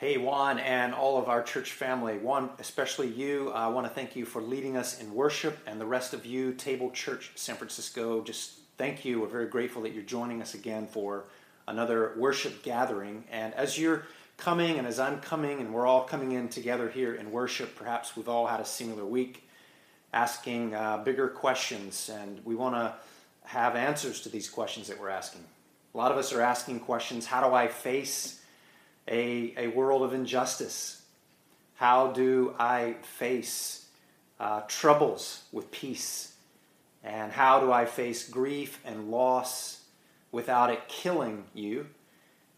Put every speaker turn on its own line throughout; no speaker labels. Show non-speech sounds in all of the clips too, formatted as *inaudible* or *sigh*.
Hey, Juan, and all of our church family. Juan, especially you, I want to thank you for leading us in worship, and the rest of you, Table Church San Francisco, just thank you. We're very grateful that you're joining us again for another worship gathering. And as you're coming, and as I'm coming, and we're all coming in together here in worship, perhaps we've all had a similar week asking uh, bigger questions, and we want to have answers to these questions that we're asking. A lot of us are asking questions how do I face a, a world of injustice? How do I face uh, troubles with peace? And how do I face grief and loss without it killing you?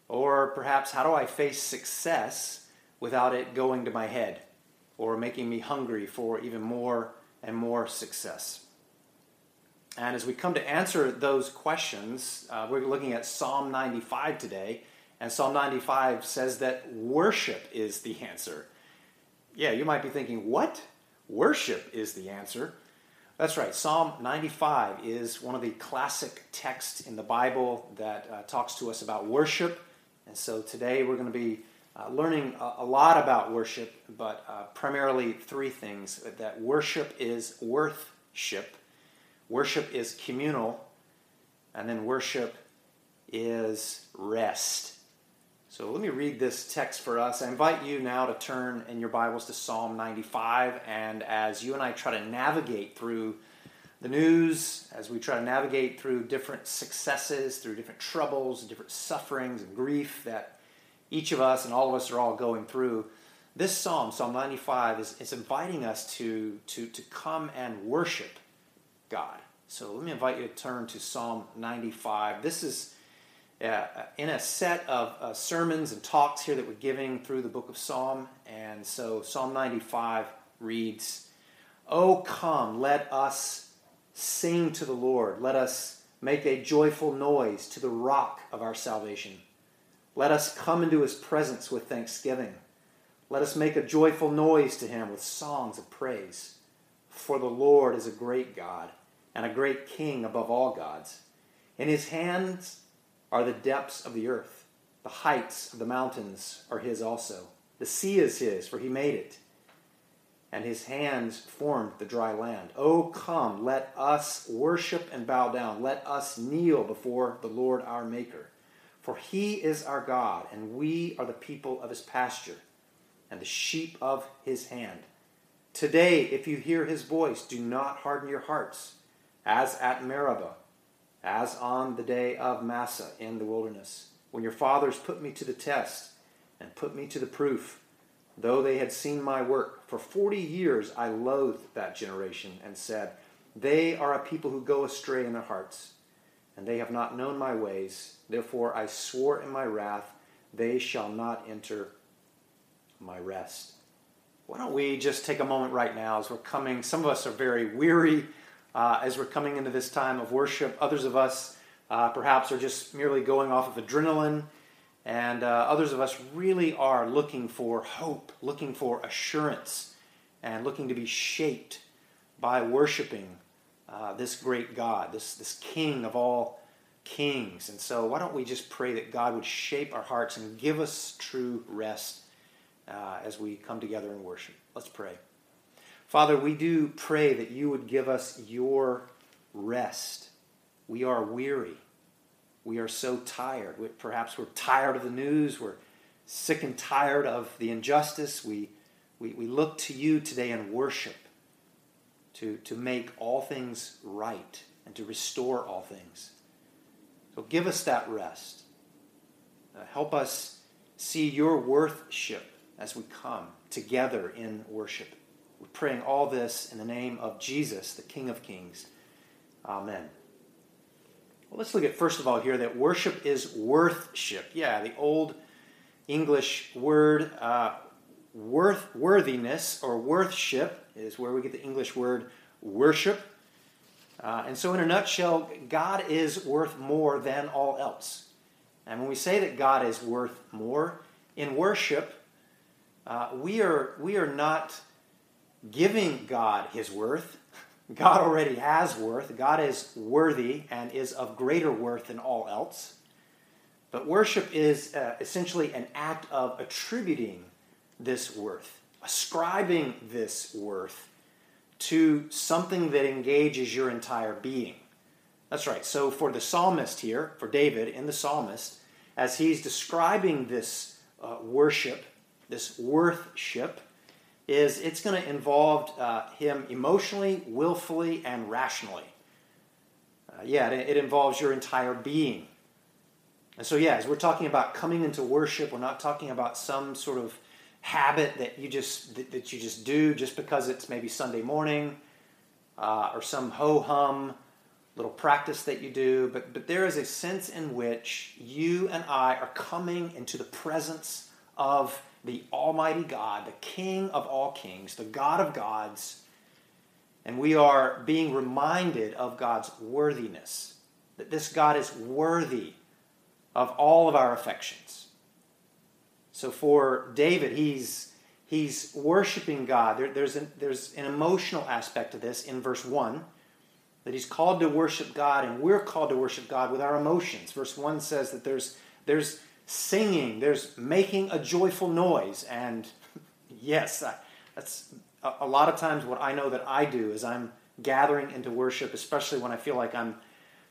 Or perhaps how do I face success without it going to my head or making me hungry for even more and more success? And as we come to answer those questions, uh, we're looking at Psalm 95 today. And Psalm 95 says that worship is the answer. Yeah, you might be thinking, what? Worship is the answer. That's right. Psalm 95 is one of the classic texts in the Bible that uh, talks to us about worship. And so today we're going to be uh, learning a, a, lot about worship, but uh, primarily three things that worship is worthship Worship is communal, and then worship is rest. So let me read this text for us. I invite you now to turn in your Bibles to Psalm 95, and as you and I try to navigate through the news, as we try to navigate through different successes, through different troubles, different sufferings, and grief that each of us and all of us are all going through, this psalm, Psalm 95, is, is inviting us to, to, to come and worship God. So let me invite you to turn to Psalm 95. This is uh, in a set of uh, sermons and talks here that we're giving through the book of Psalm. And so Psalm 95 reads, Oh, come, let us sing to the Lord. Let us make a joyful noise to the rock of our salvation. Let us come into his presence with thanksgiving. Let us make a joyful noise to him with songs of praise. For the Lord is a great God and a great king above all gods. In his hands are the depths of the earth. The heights of the mountains are his also. The sea is his, for he made it. And his hands formed the dry land. Oh, come, let us worship and bow down. Let us kneel before the Lord our Maker. For he is our God, and we are the people of his pasture, and the sheep of his hand. Today, if you hear his voice, do not harden your hearts as at Meribah, as on the day of Massah in the wilderness, when your fathers put me to the test and put me to the proof, though they had seen my work. For forty years I loathed that generation and said, They are a people who go astray in their hearts, and they have not known my ways. Therefore I swore in my wrath, They shall not enter my rest. Why don't we just take a moment right now as we're coming? Some of us are very weary uh, as we're coming into this time of worship. Others of us uh, perhaps are just merely going off of adrenaline, and uh, others of us really are looking for hope, looking for assurance, and looking to be shaped by worshiping uh, this great God, this, this King of all kings. And so, why don't we just pray that God would shape our hearts and give us true rest uh, as we come together in worship? Let's pray. Father, we do pray that you would give us your rest. We are weary. We are so tired. Perhaps we're tired of the news. We're sick and tired of the injustice. We, we, we look to you today in worship to, to make all things right and to restore all things. So give us that rest. Uh, help us see your worthship as we come together in worship. We're praying all this in the name of Jesus, the King of Kings. Amen. Well, let's look at first of all here that worship is worthship. Yeah, the old English word uh, worth worthiness or worthship is where we get the English word worship. Uh, and so, in a nutshell, God is worth more than all else. And when we say that God is worth more in worship, uh, we are we are not giving God his worth. God already has worth. God is worthy and is of greater worth than all else. But worship is uh, essentially an act of attributing this worth, ascribing this worth to something that engages your entire being. That's right. So for the psalmist here, for David in the psalmist, as he's describing this uh, worship, this worthship, is it's going to involve uh, him emotionally, willfully, and rationally. Uh, yeah, it, it involves your entire being. And so, yeah, as we're talking about coming into worship, we're not talking about some sort of habit that you just that, that you just do just because it's maybe Sunday morning uh, or some ho hum little practice that you do. But but there is a sense in which you and I are coming into the presence of the Almighty God, the King of all kings, the God of gods, and we are being reminded of God's worthiness. That this God is worthy of all of our affections. So for David, he's he's worshiping God. There, there's, an, there's an emotional aspect to this in verse 1 that he's called to worship God, and we're called to worship God with our emotions. Verse 1 says that there's, there's singing, there's making a joyful noise. And *laughs* yes, I, that's a, a lot of times what I know that I do is I'm gathering into worship, especially when I feel like I'm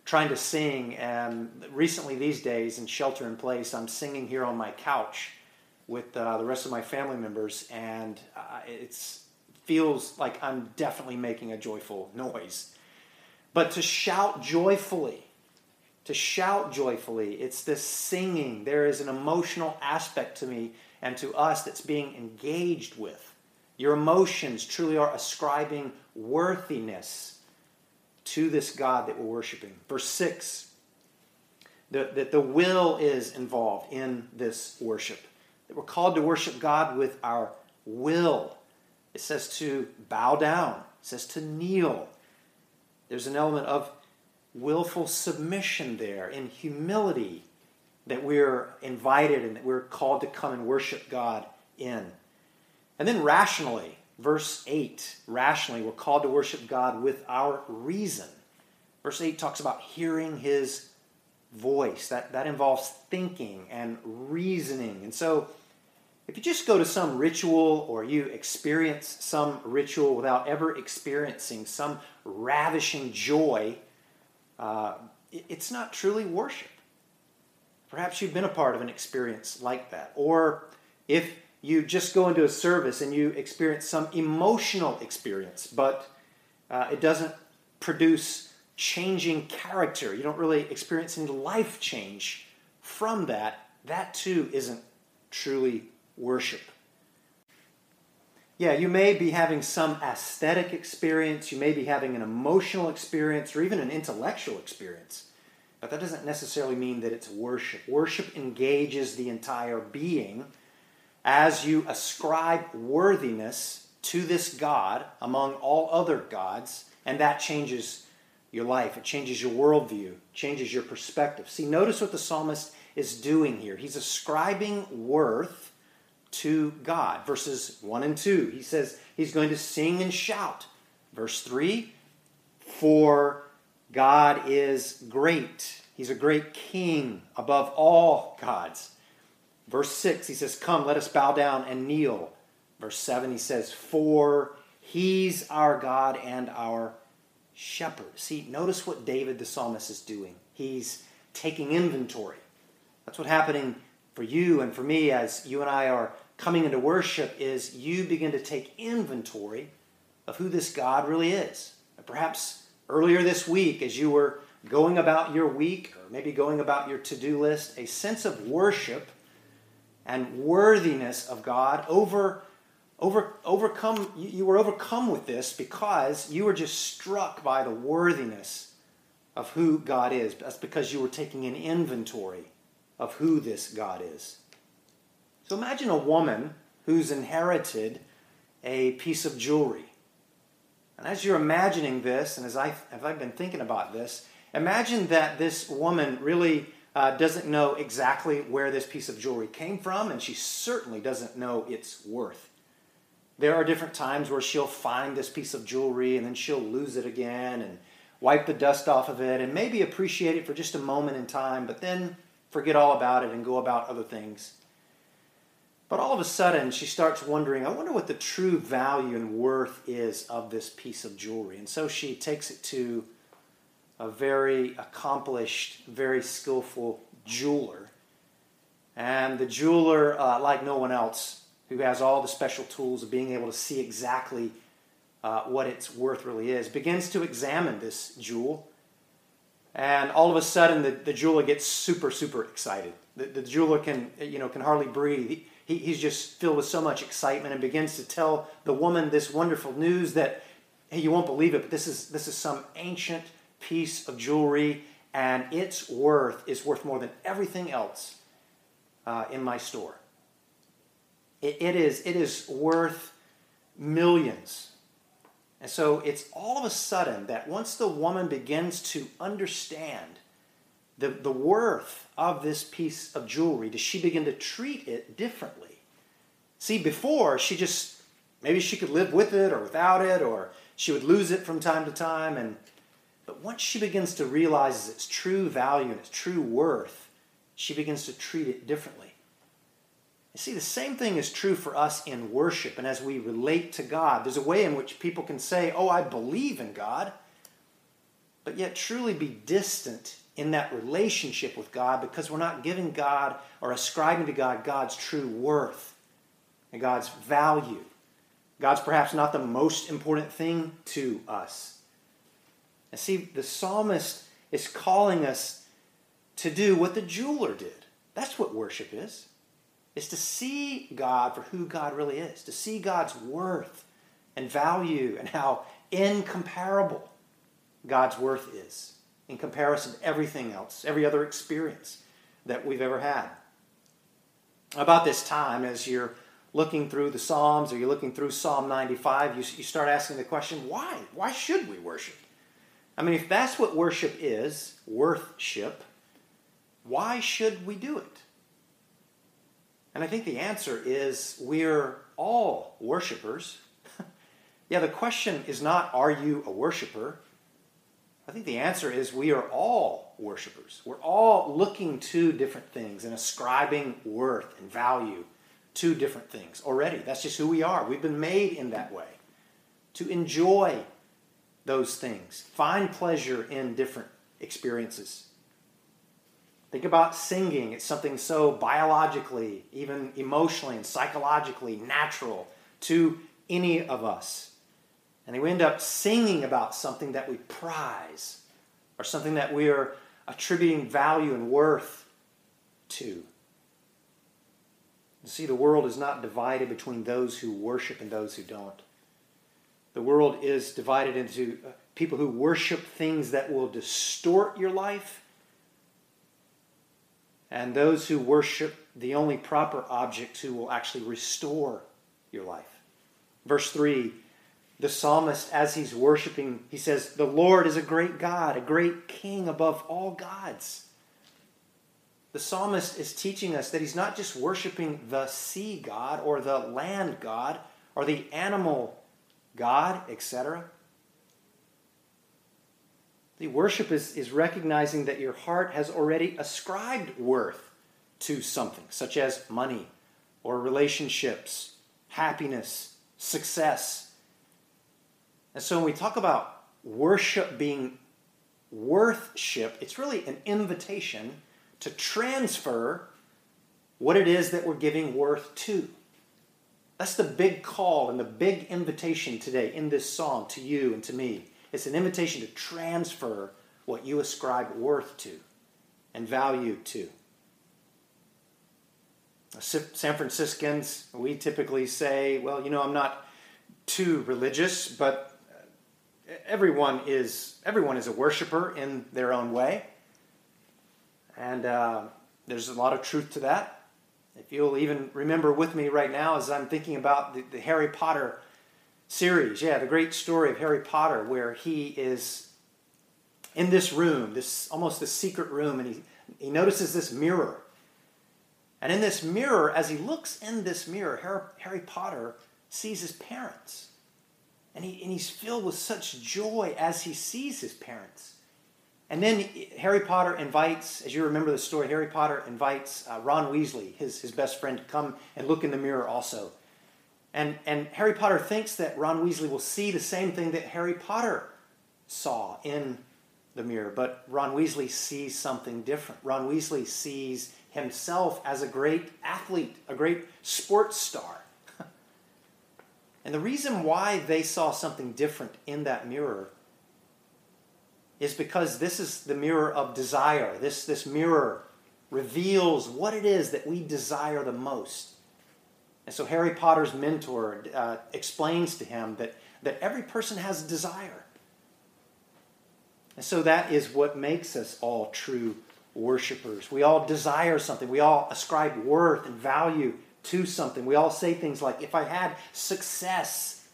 trying to sing. And recently, these days, in shelter in place, I'm singing here on my couch with uh, the rest of my family members, and uh, it feels like I'm definitely making a joyful noise. But to shout joyfully, to shout joyfully, it's this singing. There is an emotional aspect to me and to us that's being engaged with. Your emotions truly are ascribing worthiness to this God that we're worshiping. Verse 6 that the will is involved in this worship that we're called to worship God with our will. It says to bow down, it says to kneel. There's an element of willful submission there, in humility, that we're invited and that we're called to come and worship God in. And then rationally, verse 8, rationally, we're called to worship God with our reason. Verse 8 talks about hearing his voice. That, that involves thinking and reasoning. And so if you just go to some ritual or you experience some ritual without ever experiencing some ravishing joy, uh, it's not truly worship. Perhaps you've been a part of an experience like that. Or if you just go into a service and you experience some emotional experience, but uh, it doesn't produce changing character, you don't really experience any life change from that, that too isn't truly worship. Yeah, you may be having some aesthetic experience, you may be having an emotional experience, or even an intellectual experience, but that doesn't necessarily mean that it's worship. Worship engages the entire being as you ascribe worthiness to this God among all other gods, and that changes your life. It changes your worldview, changes your perspective. See, notice what the psalmist is doing here. He's ascribing worth to God. Verses 1 and 2, he says he's going to sing and shout. Verse 3, for God is great. He's a great king above all gods. Verse 6, he says, Come, let us bow down and kneel. Verse 7, he says, For he's our God and our shepherd. See, notice what David the psalmist is doing. He's taking inventory. That's what's happening for you and for me as you and I are coming into worship is you begin to take inventory of who this God really is. Perhaps earlier this week, as you were going about your week, or maybe going about your to do list, a sense of worship and worthiness of God over, over, overcome, you were overcome with this because you were just struck by the worthiness of who God is. That's because you were taking an inventory of who this God is. So imagine a woman who's inherited a piece of jewelry. And as you're imagining this, and as, I, as I've been thinking about this, imagine that this woman really uh, doesn't know exactly where this piece of jewelry came from, and she certainly doesn't know its worth. There are different times where she'll find this piece of jewelry and then she'll lose it again and wipe the dust off of it and maybe appreciate it for just a moment in time, but then forget all about it and go about other things. But all of a sudden, she starts wondering, I wonder what the true value and worth is of this piece of jewelry. And so she takes it to a very accomplished, very skillful jeweler. And the jeweler, uh, like no one else, who has all the special tools of being able to see exactly uh, what its worth really is, begins to examine this jewel. And all of a sudden, the, the jeweler gets super, super excited. The, the jeweler can, you know, can hardly breathe. He, he, he's just filled with so much excitement and begins to tell the woman this wonderful news that, hey, you won't believe it, but this is, this is some ancient piece of jewelry, and its worth is worth more than everything else uh, in my store. It, it, is, it is worth millions. And so it's all of a sudden that once the woman begins to understand the, the worth of this piece of jewelry, does she begin to treat it differently? See, before she just maybe she could live with it or without it, or she would lose it from time to time. And but once she begins to realize its true value and its true worth, she begins to treat it differently. You see, the same thing is true for us in worship and as we relate to God. There's a way in which people can say, Oh, I believe in God, but yet truly be distant in that relationship with God because we're not giving God or ascribing to God God's true worth and God's value. God's perhaps not the most important thing to us. And see, the psalmist is calling us to do what the jeweler did. That's what worship is. Is to see God for who God really is, to see God's worth and value and how incomparable God's worth is in comparison to everything else, every other experience that we've ever had. About this time, as you're looking through the Psalms or you're looking through Psalm 95, you, you start asking the question why? Why should we worship? I mean, if that's what worship is, worthship, why should we do it? And I think the answer is we're all worshipers. *laughs* yeah, the question is not, are you a worshiper? I think the answer is we are all worshipers. We're all looking to different things and ascribing worth and value to different things already. That's just who we are. We've been made in that way to enjoy those things, find pleasure in different experiences. Think about singing. It's something so biologically, even emotionally and psychologically natural to any of us. And we end up singing about something that we prize or something that we are attributing value and worth to. You see, the world is not divided between those who worship and those who don't. The world is divided into uh, people who worship things that will distort your life and those who worship the only proper objects who will actually restore your life. Verse 3 the psalmist, as he's worshiping, he says, The Lord is a great God, a great king above all gods. The psalmist is teaching us that he's not just worshiping the sea god or the land god or the animal god, etc. The worship is, is recognizing that your heart has already ascribed worth to something, such as money or relationships, happiness, success and so when we talk about worship being worthship, it's really an invitation to transfer what it is that we're giving worth to. That's the big call and the big invitation today in this psalm to you and to me. It's an invitation to transfer what you ascribe worth to and value to. San Franciscans, we typically say, well, you know, I'm not too religious, but everyone is everyone is a worshiper in their own way, and uh, there's a lot of truth to that. If you'll even remember with me right now, as I'm thinking about the, the Harry Potter series, yeah, the great story of Harry Potter, where he is in this room, this almost this secret room, and he he notices this mirror. And in this mirror, as he looks in this mirror, Harry, Harry Potter sees his parents. And, he, and he's filled with such joy as he sees his parents. And then Harry Potter invites, as you remember the story, Harry Potter invites uh, Ron Weasley, his, his best friend, to come and look in the mirror also. And, and Harry Potter thinks that Ron Weasley will see the same thing that Harry Potter saw in the mirror. But Ron Weasley sees something different. Ron Weasley sees himself as a great athlete, a great sports star. And the reason why they saw something different in that mirror is because this is the mirror of desire. This, this mirror reveals what it is that we desire the most. And so Harry Potter's mentor uh, explains to him that, that every person has a desire. And so that is what makes us all true worshipers. We all desire something. We all ascribe worth and value to something. We all say things like, if I had success,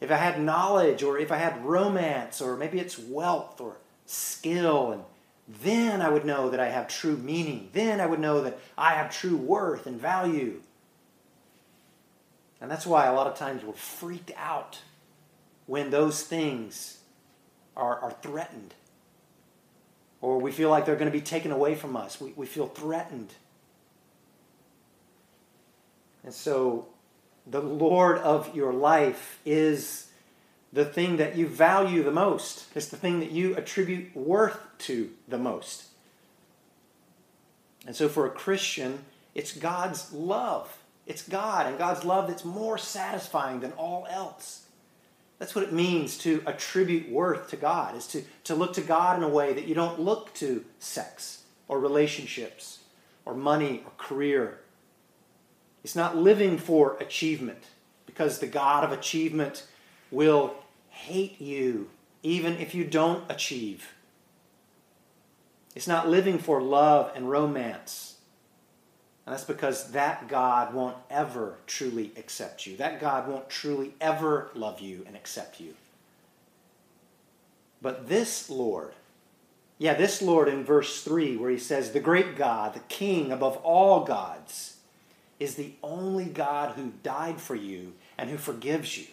if I had knowledge, or if I had romance, or maybe it's wealth or skill, and then I would know that I have true meaning. Then I would know that I have true worth and value. And that's why a lot of times we're freaked out when those things are, are threatened or we feel like they're going to be taken away from us. We, we feel threatened. And so the Lord of your life is the thing that you value the most. It's the thing that you attribute worth to the most. And so for a Christian, it's God's love. It's God and God's love that's more satisfying than all else. That's what it means to attribute worth to God, is to, to look to God in a way that you don't look to sex or relationships or money or career. It's not living for achievement because the God of achievement will hate you even if you don't achieve. It's not living for love and romance and that's because that God won't ever truly accept you. That God won't truly ever love you and accept you. But this Lord, yeah, this Lord in verse 3, where he says, The great God, the King above all gods, is the only God who died for you and who forgives you.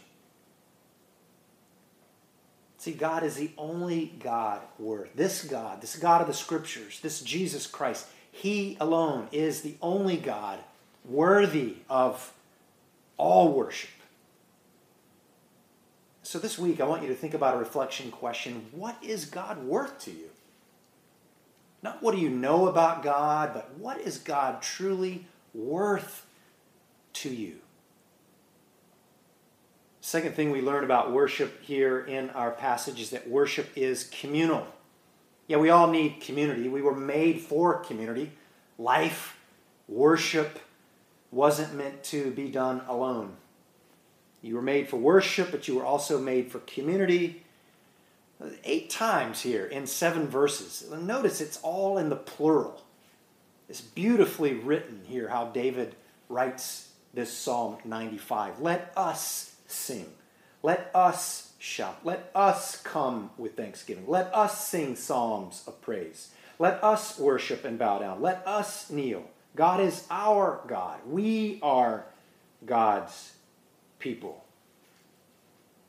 See, God is the only God worth. This God, this God of the Scriptures, this Jesus Christ, he alone is the only God worthy of all worship. So this week, I want you to think about a reflection question What is God worth to you? Not what do you know about God, but what is God truly worth to you? Second thing we learn about worship here in our passage is that worship is communal. Yeah, we all need community. We were made for community. Life, worship wasn't meant to be done alone. You were made for worship, but you were also made for community. Eight times here in seven verses. Notice it's all in the plural. It's beautifully written here how David writes this Psalm 95. Let us sing. Let us shout. Let us come with thanksgiving. Let us sing psalms of praise. Let us worship and bow down. Let us kneel. God is our God. We are God's people.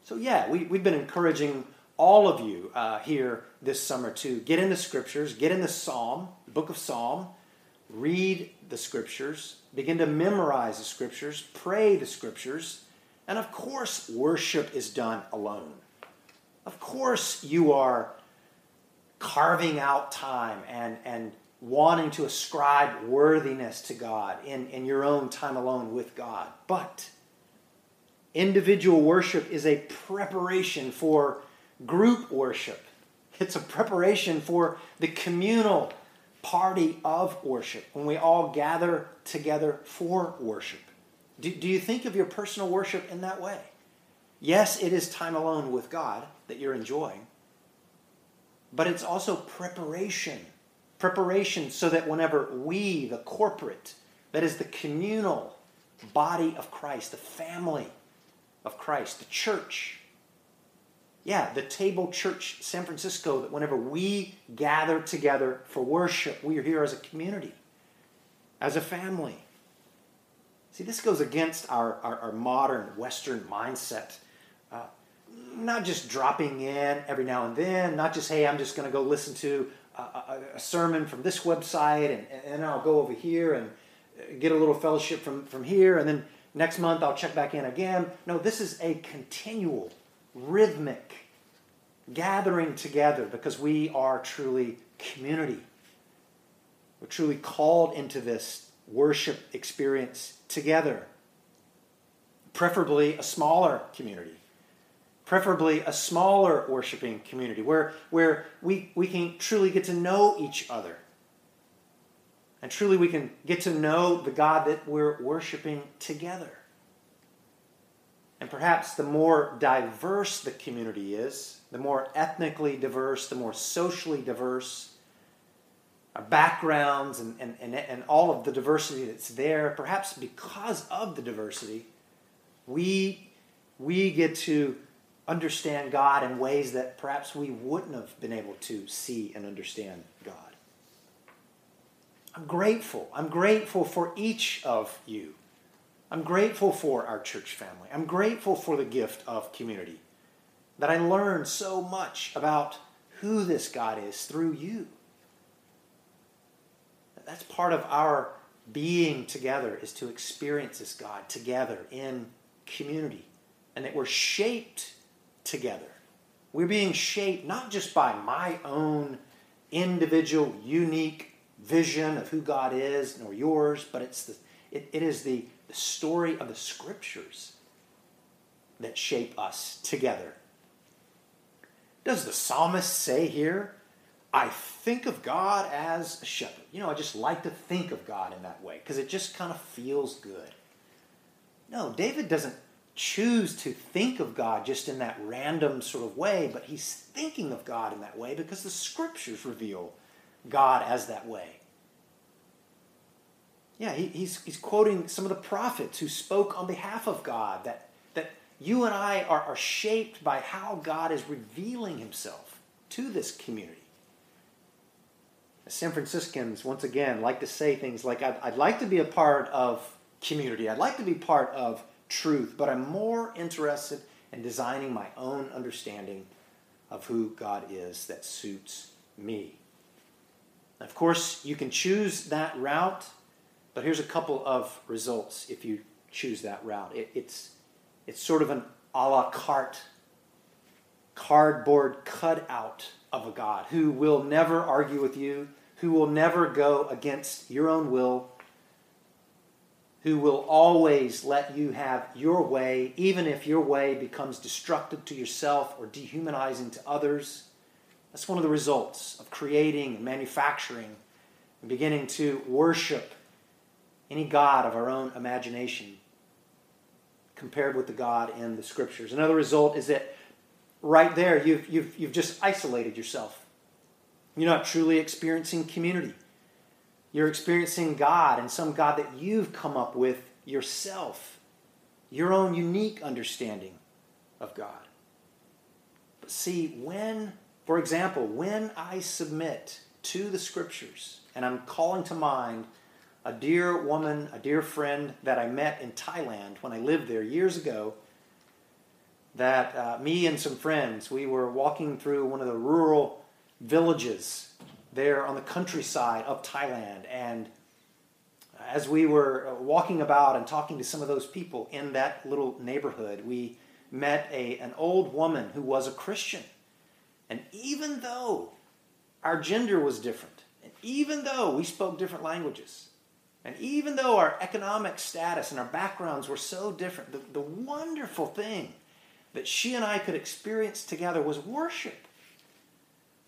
So, yeah, we, we've been encouraging all of you uh, here this summer to get in the scriptures, get in the Psalm, the book of Psalm, read the scriptures, begin to memorize the scriptures, pray the scriptures, and of course, worship is done alone. Of course, you are carving out time and, and wanting to ascribe worthiness to God in, in your own time alone with God. But individual worship is a preparation for group worship, it's a preparation for the communal party of worship when we all gather together for worship. Do, do you think of your personal worship in that way? Yes, it is time alone with God that you're enjoying, but it's also preparation. Preparation so that whenever we, the corporate, that is the communal body of Christ, the family of Christ, the church, yeah, the table church San Francisco, that whenever we gather together for worship, we are here as a community, as a family. See, this goes against our, our, our modern Western mindset. Uh, not just dropping in every now and then, not just, hey, I'm just going to go listen to a, a, a, sermon from this website and, and I'll go over here and get a little fellowship from, from here and then next month I'll check back in again. No, this is a continual, rhythmic gathering together because we are truly community. We're truly called into this worship experience together. Preferably a smaller community. Preferably a smaller worshiping community where, where we, we can truly get to know each other. And truly we can get to know the God that we're worshiping together. And perhaps the more diverse the community is, the more ethnically diverse, the more socially diverse, our backgrounds and, and, and, and all of the diversity that's there, perhaps because of the diversity, we, we get to understand God in ways that perhaps we wouldn't have been able to see and understand God. I'm grateful. I'm grateful for each of you. I'm grateful for our church family. I'm grateful for the gift of community. That I learned so much about who this God is through you. That's part of our being together is to experience this God together in community. And that we're shaped together. We're being shaped not just by my own individual, unique vision of who God is, nor yours, but it's the, it, it is the, the story of the scriptures that shape us together. Does the psalmist say here I think of God as a shepherd. You know, I just like to think of God in that way because it just kind of feels good. No, David doesn't choose to think of God just in that random sort of way, but he's thinking of God in that way because the scriptures reveal God as that way. Yeah, he, he's, he's quoting some of the prophets who spoke on behalf of God, that, that you and I are, are shaped by how God is revealing himself to this community. San Franciscans, once again, like to say things like, I'd, I'd, like to be a part of community, I'd like to be part of truth, but I'm more interested in designing my own understanding of who God is that suits me. Of course, you can choose that route, but here's a couple of results if you choose that route. It, it's, it's sort of an a la carte, cardboard cutout of a God who will never argue with you, who will never go against your own will, who will always let you have your way, even if your way becomes destructive to yourself or dehumanizing to others. That's one of the results of creating and manufacturing and beginning to worship any God of our own imagination compared with the God in the scriptures. Another result is that right there, you've, you've, you've just isolated yourself. You're not truly experiencing community. You're experiencing God and some God that you've come up with yourself, your own unique understanding of God. But see, when, for example, when I submit to the scriptures, and I'm calling to mind a dear woman, a dear friend that I met in Thailand when I lived there years ago, that uh, me and some friends, we were walking through one of the rural villages there on the countryside of Thailand. And as we were uh, walking about and talking to some of those people in that little neighborhood, we met a, an old woman who was a Christian. And even though our gender was different, and even though we spoke different languages, and even though our economic status and our backgrounds were so different, the, the wonderful thing that she and I could experience together was worship.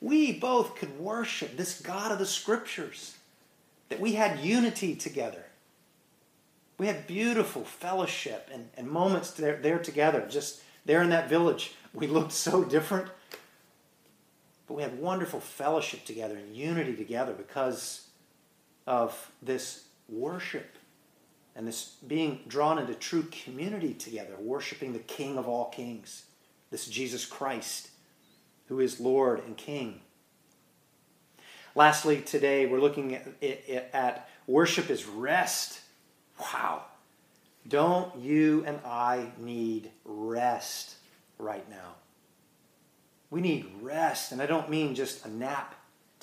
We both could worship this God of the Scriptures, that we had unity together. We had beautiful fellowship and, and moments there, there together, just there in that village. We looked so different, but we had wonderful fellowship together and unity together because of this worship and this being drawn into true community together, worshiping the King of all kings, this Jesus Christ, who is Lord and King. Lastly, today we're looking at, at worship is rest. Wow. Don't you and I need rest? right now. We need rest, and I don't mean just a nap,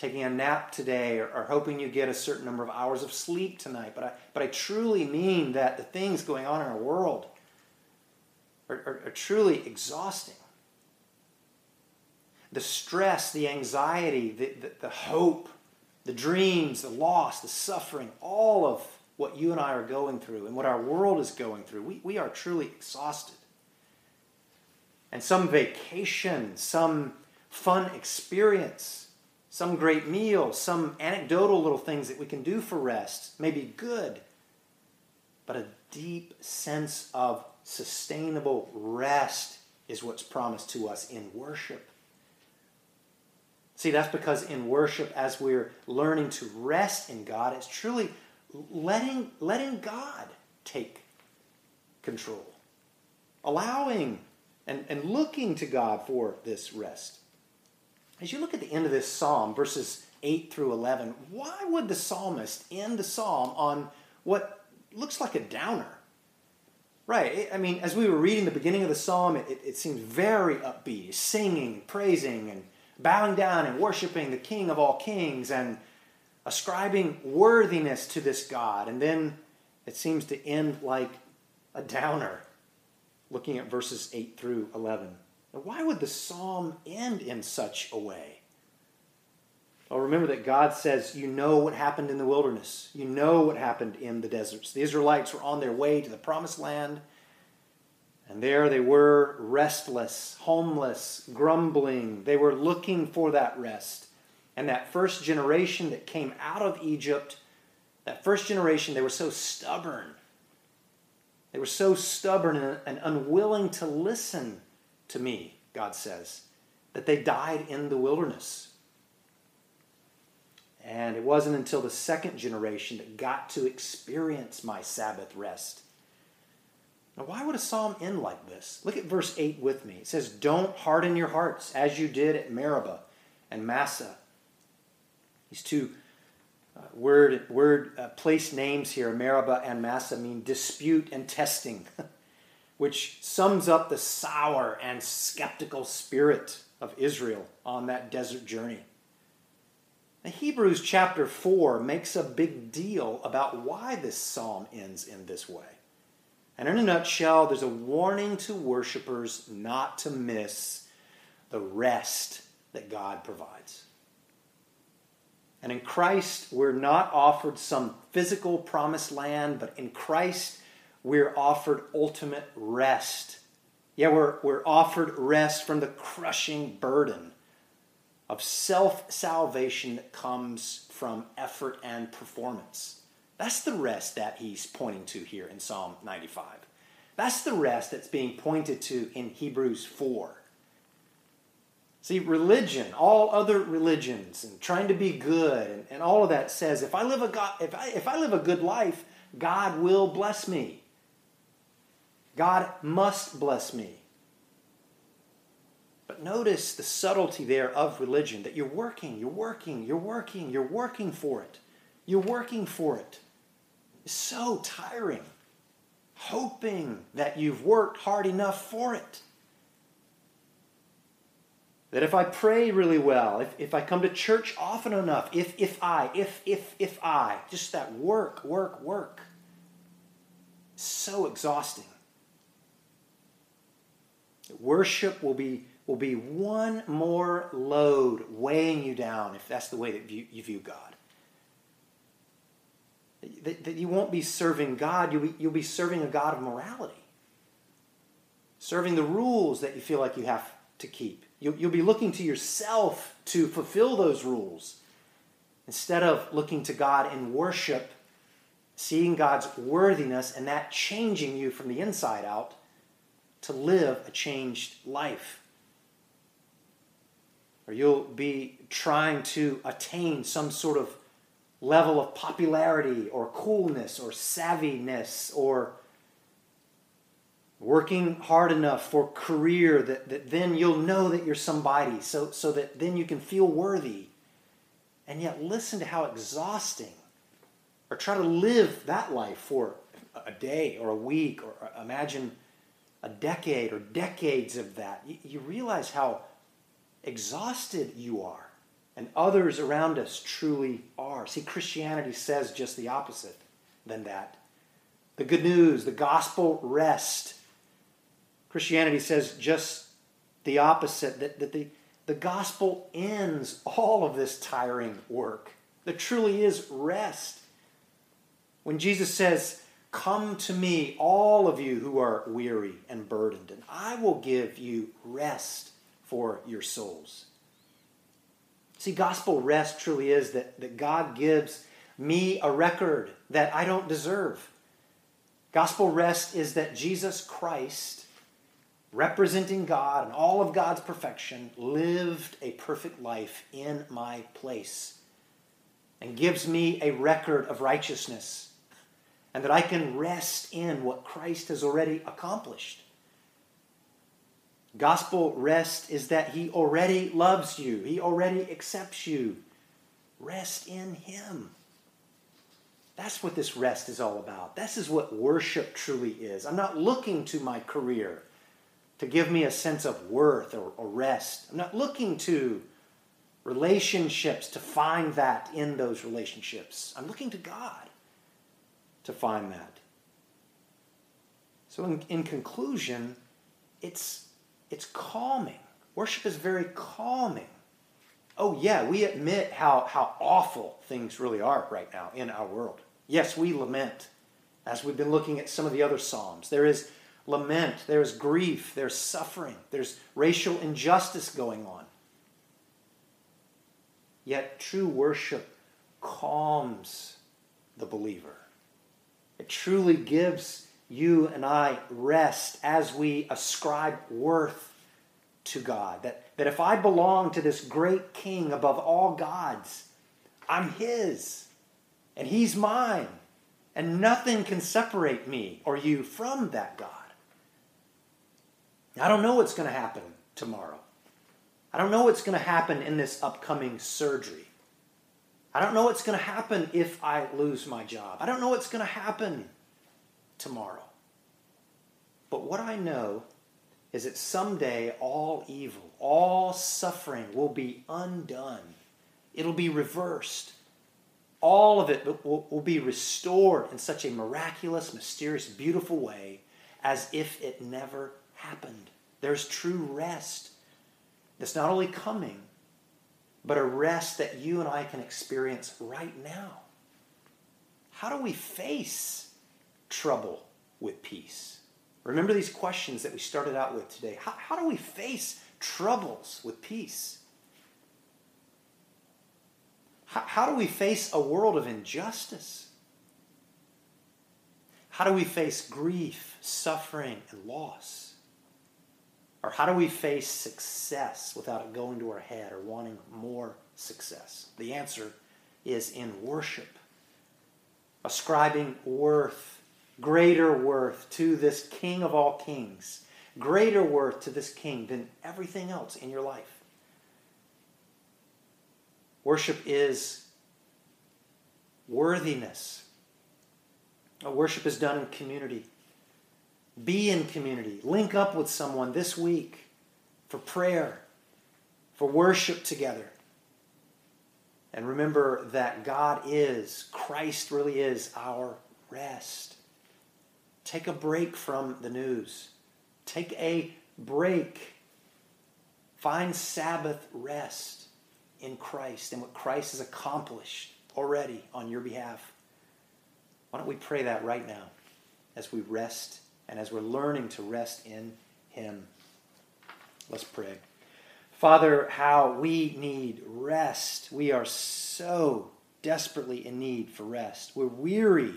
taking a nap today or, or, hoping you get a certain number of hours of sleep tonight, but I, but I truly mean that the things going on in our world are, are, are truly exhausting. The stress, the anxiety, the, the, the hope, the dreams, the loss, the suffering, all of what you and I are going through and what our world is going through, we, we are truly exhausted. And some vacation, some fun experience, some great meal, some anecdotal little things that we can do for rest may be good, but a deep sense of sustainable rest is what's promised to us in worship. See, that's because in worship, as we're learning to rest in God, it's truly letting, letting God take control, allowing and, and looking to God for this rest. As you look at the end of this psalm, verses 8 through 11, why would the psalmist end the psalm on what looks like a downer? Right. I mean, as we were reading the beginning of the psalm, it, it seems very upbeat, singing, praising, and bowing down and worshiping the King of all kings and ascribing worthiness to this God. And then it seems to end like a downer, looking at verses 8 through 11. Now, why would the psalm end in such a way? Well, remember that God says, You know what happened in the wilderness. You know what happened in the deserts. The Israelites were on their way to the promised land, and there they were restless, homeless, grumbling. They were looking for that rest. And that first generation that came out of Egypt, that first generation, they were so stubborn. They were so stubborn and unwilling to listen to me, God says, that they died in the wilderness. And it wasn't until the second generation that got to experience my Sabbath rest. Now, why would a psalm end like this? Look at verse 8 with me. It says, Don't harden your hearts as you did at Meribah and Massah. These two uh, word, word uh, place names here, Meribah and Massah, mean dispute and testing, *laughs* which sums up the sour and skeptical spirit of Israel on that desert journey. Now, Hebrews chapter 4 makes a big deal about why this psalm ends in this way. And in a nutshell, there's a warning to worshipers not to miss the rest that God provides. And in Christ, we're not offered some physical promised land, but in Christ, we're offered ultimate rest. Yeah, we're, we're offered rest from the crushing burden of self salvation that comes from effort and performance. That's the rest that he's pointing to here in Psalm 95. That's the rest that's being pointed to in Hebrews 4. See, religion, all other religions, and trying to be good, and, and all of that says if I live a God, if I, if I live a good life, God will bless me. God must bless me. But notice the subtlety there of religion that you're working, you're working, you're working, you're working for it. You're working for it. It's so tiring. Hoping that you've worked hard enough for it. That if I pray really well, if, if I come to church often enough, if, if I, if, if, if I, just that work, work, work. So exhausting. Worship will be, will be one more load weighing you down if that's the way that you, you view God. That, that you won't be serving God, you'll be, you'll be serving a God of morality. Serving the rules that you feel like you have to keep. You'll, you'll be looking to yourself to fulfill those rules instead of looking to God in worship, seeing God's worthiness and that changing you from the inside out to live a changed life. Or you'll be trying to attain some sort of level of popularity or coolness or savviness or working hard enough for career that, that then you'll know that you're somebody so, so that then you can feel worthy and yet listen to how exhausting or try to live that life for a day or a week or uh, imagine a decade or decades of that, you, you realize how exhausted you are. And others around us truly are. See, Christianity says just the opposite than that. The good news, the gospel rest. Christianity says just the opposite that, that the, the gospel ends all of this tiring work. There truly is rest. When Jesus says, Come to me, all of you who are weary and burdened, and I will give you rest for your souls. See, gospel rest truly is that, that God gives me a record that I don't deserve. Gospel rest is that Jesus Christ, representing God and all of God's perfection, lived a perfect life in my place and gives me a record of righteousness and that I can rest in what Christ has already accomplished. Gospel rest is that He already loves you, He already accepts you. Rest in Him. That's what this rest is all about. This is what worship truly is. I'm not looking to my career to give me a sense of worth or, or rest. I'm not looking to relationships to find that in those relationships. I'm looking to God to find that. So, in, in conclusion, it's, it's calming. Worship is very calming. Oh, yeah, we admit how, how awful things really are right now in our world. Yes, we lament, as we've been looking at some of the other Psalms. There is lament, there's grief, there's suffering, there's racial injustice going on. Yet true worship calms the believer. It truly gives you and I rest as we ascribe worth to God. That, that if I belong to this great king above all gods, I'm his and he's mine. And nothing can separate me or you from that God. I don't know what's going to happen tomorrow. I don't know what's going to happen in this upcoming surgery. I don't know what's going to happen if I lose my job. I don't know what's going to happen tomorrow. But what I know is that someday all evil, all suffering will be undone. It'll be reversed. All of it will, will be restored in such a miraculous, mysterious, beautiful way as if it never happened. There's true rest that's not only coming, but a rest that you and I can experience right now. How do we face trouble with peace? Remember these questions that we started out with today. How, how do we face troubles with peace? How, how do we face a world of injustice? How do we face grief, suffering, and loss? Or how do we face success without it going to our head or wanting more success? The answer is in worship, ascribing worth, greater worth to this King of all kings, greater worth to this King than everything else in your life. Worship is worthiness. Worship is done in community. Be in community. Link up with someone this week for prayer, for worship together. And remember that God is, Christ really is our rest. Take a break from the news. Take a break. Find Sabbath rest in Christ and what Christ has accomplished already on your behalf. Why don't we pray that right now as we rest and as we're learning to rest in Him. Let's pray. Father, how we need rest. We are so desperately in need for rest. We're weary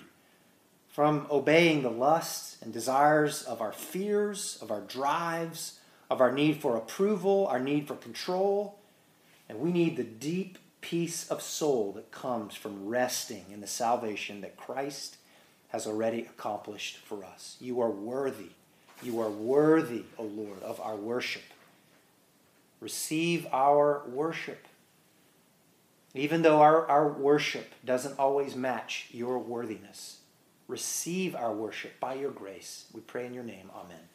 from obeying the lusts and desires of our fears, of our drives, of our need for approval, our need for control. And we need the deep peace of soul that comes from resting in the salvation that Christ has already accomplished for us. You are worthy. You are worthy, O Lord, of our worship. Receive our worship. Even though our, our worship doesn't always match your worthiness, receive our worship by your grace. We pray in your name. Amen.